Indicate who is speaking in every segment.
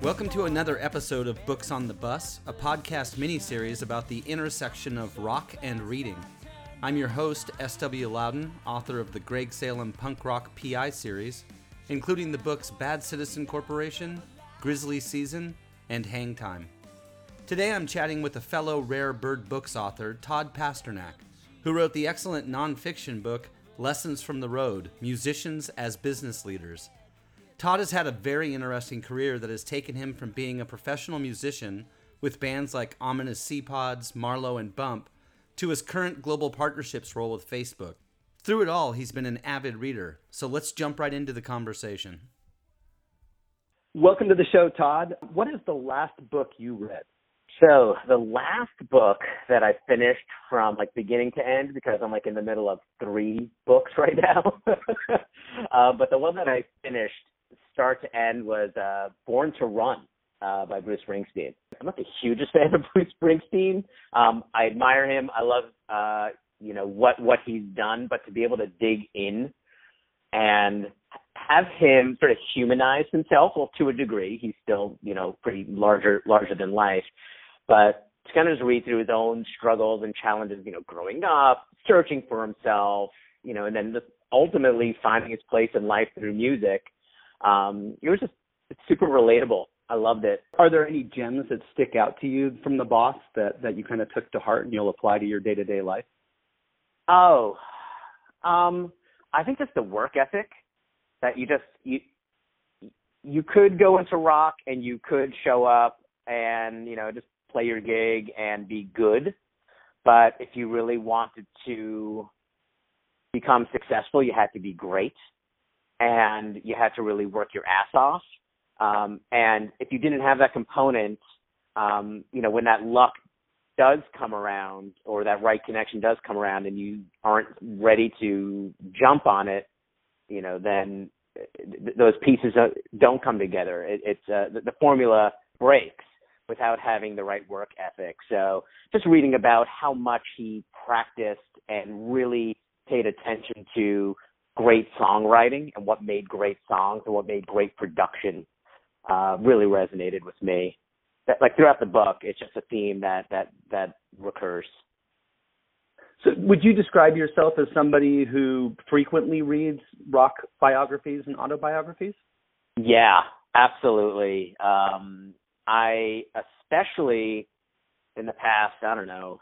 Speaker 1: Welcome to another episode of Books on the Bus, a podcast mini-series about the intersection of rock and reading. I'm your host, S.W. Lauden, author of the Greg Salem punk rock PI series, including the books Bad Citizen Corporation, Grizzly Season, and Hang Time. Today I'm chatting with a fellow Rare Bird Books author, Todd Pasternak, who wrote the excellent nonfiction book Lessons from the Road Musicians as Business Leaders. Todd has had a very interesting career that has taken him from being a professional musician with bands like Ominous Sea Pods, Marlowe, and Bump to his current global partnerships role with Facebook. Through it all, he's been an avid reader, so let's jump right into the conversation.
Speaker 2: Welcome to the show, Todd. What is the last book you read?
Speaker 3: So the last book that I finished from like beginning to end because I'm like in the middle of three books right now. uh, but the one that I finished start to end was uh, Born to Run uh, by Bruce Springsteen. I'm not the hugest fan of Bruce Springsteen. Um, I admire him. I love uh, you know what what he's done, but to be able to dig in and have him sort of humanize himself, well, to a degree, he's still you know pretty larger larger than life but to kind of just read through his own struggles and challenges, you know, growing up, searching for himself, you know, and then just ultimately finding his place in life through music. Um, it was just it's super relatable. I loved it.
Speaker 2: Are there any gems that stick out to you from the boss that that you kind of took to heart and you'll apply to your day to day life?
Speaker 3: Oh, um, I think just the work ethic that you just you you could go into rock and you could show up and you know just play your gig and be good. But if you really wanted to become successful, you had to be great and you had to really work your ass off. Um, and if you didn't have that component, um, you know, when that luck does come around or that right connection does come around and you aren't ready to jump on it, you know, then th- those pieces don't come together. It, it's uh, the, the formula breaks without having the right work ethic. So just reading about how much he practiced and really paid attention to great songwriting and what made great songs and what made great production uh, really resonated with me. That, like throughout the book, it's just a theme that that that recurs.
Speaker 2: So, would you describe yourself as somebody who frequently reads rock biographies and autobiographies?
Speaker 3: Yeah, absolutely. Um, I especially in the past, I don't know,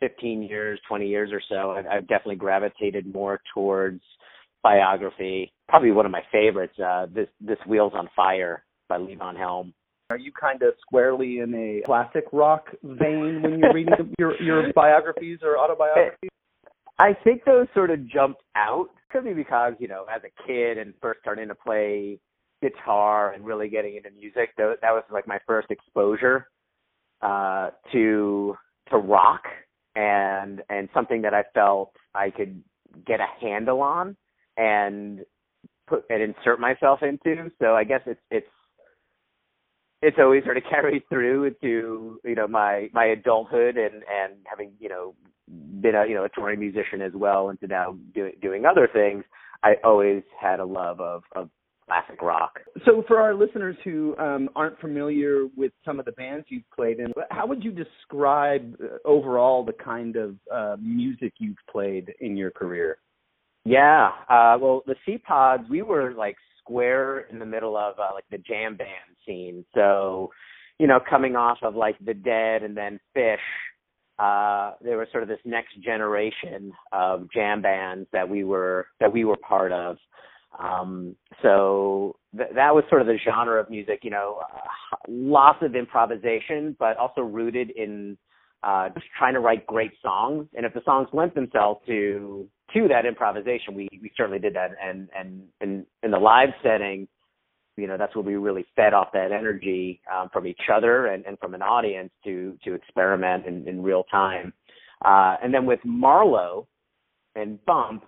Speaker 3: 15 years, 20 years or so, I've, I've definitely gravitated more towards biography. Probably one of my favorites, uh, this this Wheels on Fire by Levon Helm.
Speaker 2: Are you kind of squarely in a classic rock vein when you're reading your your biographies or autobiographies?
Speaker 3: I think those sort of jumped out. Could be because you know, as a kid and first starting to play guitar and really getting into music. That, was like my first exposure uh, to to rock and and something that I felt I could get a handle on and put and insert myself into. So I guess it's it's it's always sort of carried through into you know my my adulthood and and having you know been a you know a touring musician as well and to now doing doing other things. I always had a love of of classic rock.
Speaker 2: So, for our listeners who um, aren't familiar with some of the bands you've played in, how would you describe uh, overall the kind of uh, music you've played in your career?
Speaker 3: Yeah, uh, well, the Sea Pods, we were like square in the middle of uh, like the jam band scene. So, you know, coming off of like The Dead and then Phish, uh, there was sort of this next generation of jam bands that we were that we were part of. Um, so th- that was sort of the genre of music, you know, uh, lots of improvisation, but also rooted in uh, just trying to write great songs. And if the songs lent themselves to to that improvisation, we we certainly did that. And and in in the live setting, you know, that's where we really fed off that energy um, from each other and, and from an audience to to experiment in, in real time. Uh, and then with Marlowe and Bump,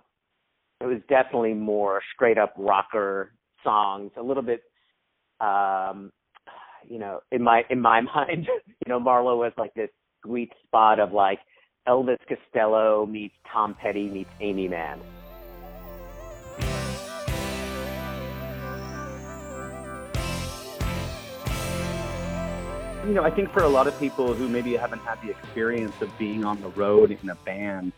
Speaker 3: it was definitely more straight up rocker songs, a little bit um you know, in my in my mind, you know, Marlowe was like this sweet spot of like Elvis Costello meets Tom Petty meets Aimee Mann.
Speaker 2: You know, I think for a lot of people who maybe haven't had the experience of being on the road in a band,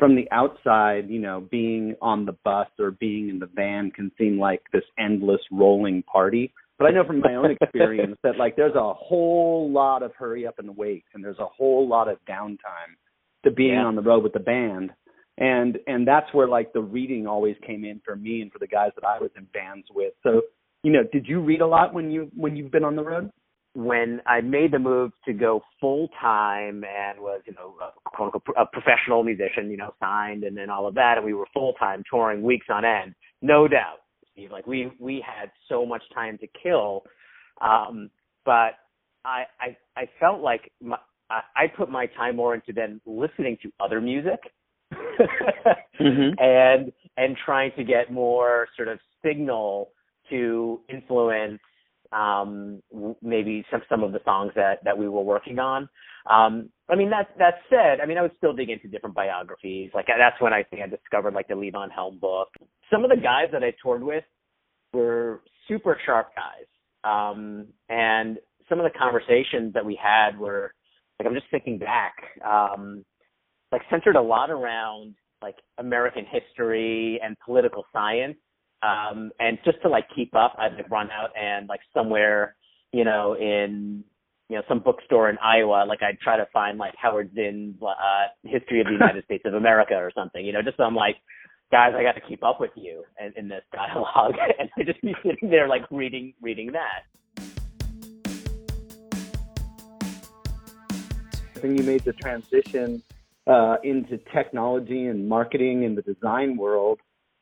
Speaker 2: from the outside, you know, being on the bus or being in the van can seem like this endless rolling party. But I know from my own experience that like there's a whole lot of hurry up and wait and there's a whole lot of downtime to being
Speaker 3: Yeah.
Speaker 2: on the road with the band. And and that's where like the reading always came in for me and for the guys that I was in bands with. So, you know, did you read a lot when you when you've been on the road?
Speaker 3: When I made the move to go full time and was, you know, a, quote unquote, a professional musician, you know, signed and then all of that, and we were full time touring weeks on end, no doubt, Steve. Like we we had so much time to kill, um, but I I I felt like my, I, I put my time more into then listening to other music.
Speaker 2: Mhm.
Speaker 3: and and trying to get more sort of signal to influence um maybe some some of the songs that that we were working on. Um i mean that that said i mean i would still dig into different biographies. Like that's when i think i discovered like the levon helm book. Some of the guys that i toured with were super sharp guys. Um and some of the conversations that we had were like i'm just thinking back um like centered a lot around like American history and political science. Um, and just to like keep up, I'd like run out and like somewhere, you know, in you know some bookstore in Iowa, like I'd try to find like Howard Zinn's uh, History of the United States of America or something, you know, just so I'm like, guys, I got to keep up with you in, in this dialogue, and I just be sitting there like reading reading that.
Speaker 2: Then you made the transition uh, into technology and marketing in the design world,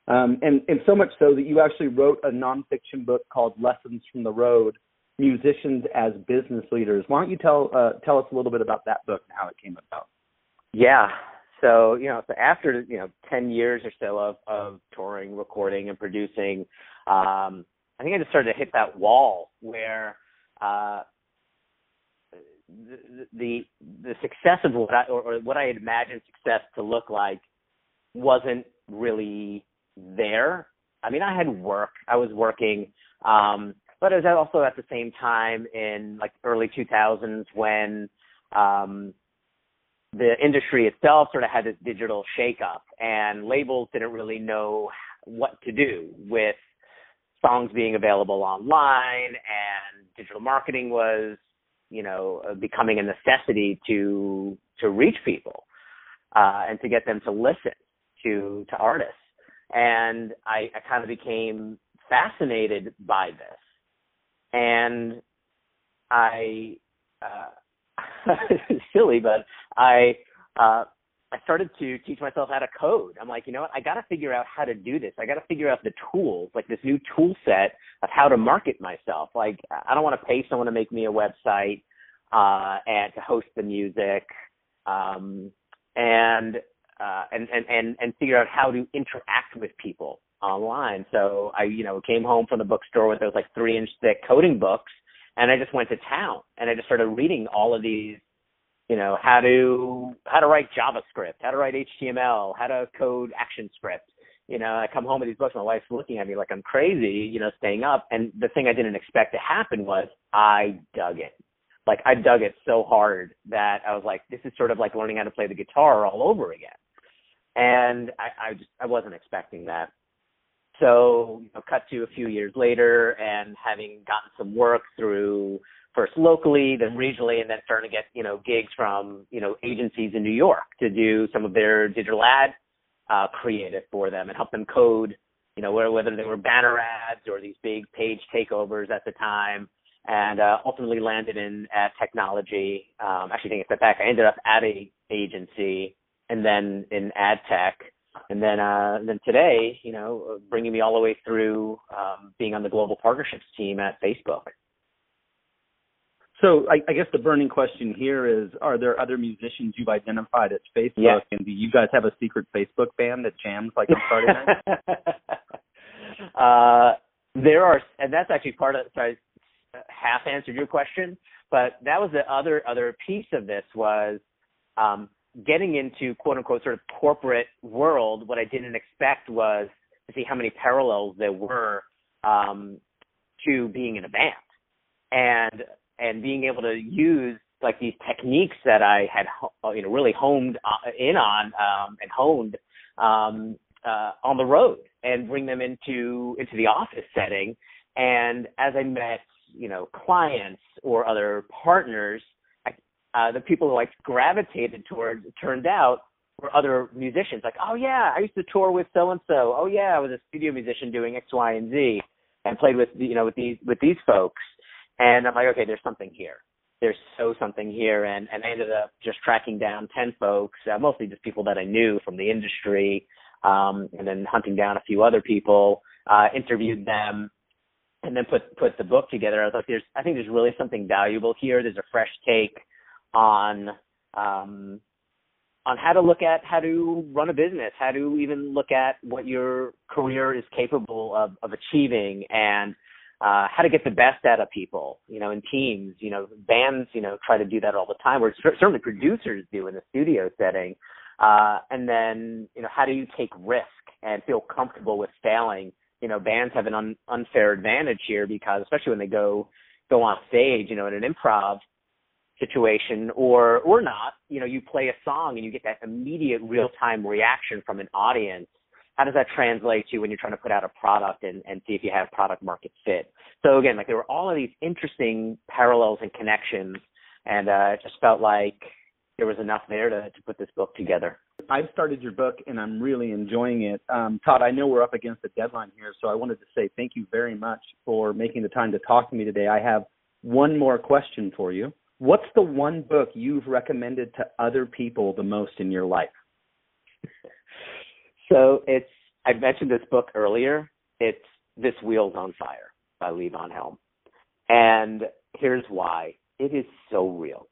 Speaker 2: um, and and so much so that you actually wrote a nonfiction book called Lessons from the Road: Musicians as Business Leaders. Why don't you tell uh, tell us a little bit about that book and how it came about?
Speaker 3: Yeah. So, you know, so after, you know, 10 years or so of, of touring, recording and producing, um, I think I just started to hit that wall where, uh, the, the, the success of what I, or, or what I had imagined success to look like wasn't really there. I mean, I had work, I was working, um, but it was also at the same time in like early 2000s when, um, the industry itself sort of had this digital shakeup and labels didn't really know what to do with songs being available online and digital marketing was you know uh, becoming a necessity to to reach people uh and to get them to listen to to artists and i i kind of became fascinated by this and i uh silly, but I uh I started to teach myself how to code. I'm like, you know what? I got to figure out how to do this. I got to figure out the tools, like this new tool set of how to market myself. Like, I don't want to pay someone to make me a website uh and to host the music um and uh and and and and figure out how to interact with people online. So I, you know, came home from the bookstore with those like 3-inch thick coding books and I just went to town and I just started reading all of these, you know, how to how to write JavaScript, how to write HTML, how to code action ActionScript. You know, I come home with these books, my wife's looking at me like I'm crazy, you know, staying up. And the thing I didn't expect to happen was I dug it. Like I dug it so hard that I was like, this is sort of like learning how to play the guitar all over again. And I, I just I wasn't expecting that. So, you know, cut to a few years later and having gotten some work through first locally, then regionally, and then starting to get, you know, gigs from, you know, agencies in New York to do some of their digital ad uh, creative for them and help them code, you know, whether they were banner ads or these big page takeovers at the time. And uh, ultimately landed in ad technology. Um, actually, taking a back, I ended up at a agency and then in ad tech and then uh then today you know bringing me all the way through um being on the global partnerships team at facebook
Speaker 2: So I, I guess the burning question here is: Are there other musicians you've identified at Facebook,
Speaker 3: Yeah.
Speaker 2: and do you guys have a secret Facebook band that jams like on Friday night?
Speaker 3: uh there are and that's actually part of sorry half answered your question but that was the other other piece of this was um getting into quote unquote sort of corporate world what i didn't expect was to see how many parallels there were um to being in a band and and being able to use like these techniques that I had you know really honed uh, in on um, and honed um, uh, on the road and bring them into into the office setting. And as I met you know clients or other partners, uh, the people who I gravitated towards it turned out were other musicians. Like, oh yeah, I used to tour with so and so. Oh yeah, I was a studio musician doing X, Y, and Z, and played with you know with these with these folks. And I'm like, okay, there's something here. There's so something here, and and I ended up just tracking down ten folks, uh, mostly just people that I knew from the industry, um, and then hunting down a few other people, uh, interviewed them, and then put put the book together. I was like, there's I think there's really something valuable here. There's a fresh take on um, on how to look at how to run a business, how to even look at what your career is capable of, of achieving and uh, how to get the best out of people, you know, in teams, you know, bands, you know, try to do that all the time, or certainly producers do in the studio setting. Uh, and then, you know, how do you take risk and feel comfortable with failing? You know, bands have an un- unfair advantage here because, especially when they go go on stage, you know, in an improv, situation or or not you know you play a song and you get that immediate real time reaction from an audience how does that translate to when you're trying to put out a product and, and see if you have product market fit so again like there were all of these interesting parallels and connections and uh it just felt like there was enough there to, to put this book together
Speaker 2: I've started your book and I'm really enjoying it. Um, Todd, I know we're up against the deadline here, so I wanted to say thank you very much for making the time to talk to me today. I have one more question for you. What's the one book you've recommended to other people the most in your life?
Speaker 3: so it's I mentioned this book earlier. It's This Wheel's on Fire by Levon Helm. And here's why. It is so real.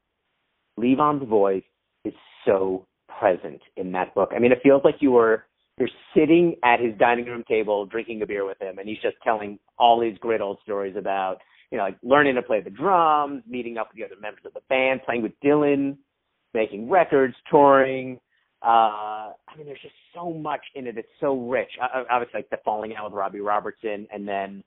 Speaker 3: Levon's voice is so present in that book. I mean, it feels like you were you're sitting at his dining room table drinking a beer with him and he's just telling all these great old stories about you know, like learning to play the drums, meeting up with the other members of the band, playing with Dylan, making records, touring. Uh, I mean, there's just so much in it. It's so rich. I, obviously, like the falling out with Robbie Robertson, and then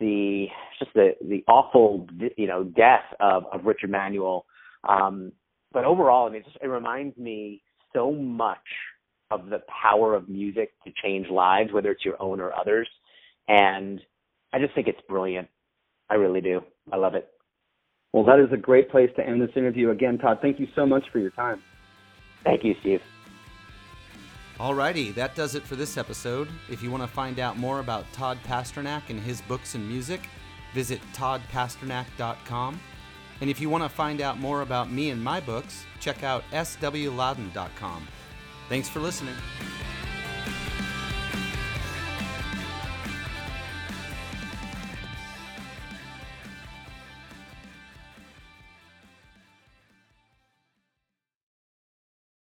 Speaker 3: the just the the awful you know death of of Richard Manuel. Um, but overall, I mean, it, just, it reminds me so much of the power of music to change lives, whether it's your own or others. And I just think it's brilliant. I really do. I love it.
Speaker 2: Well, that is a great place to end this interview. Again, Todd, thank you so much for your time.
Speaker 3: Thank you, Steve.
Speaker 1: Alrighty, that does it for this episode. If you want to find out more about Todd Pasternak and his books and music, visit toddpasternak.com. And if you want to find out more about me and my books, check out swlauden.com. Thanks for listening.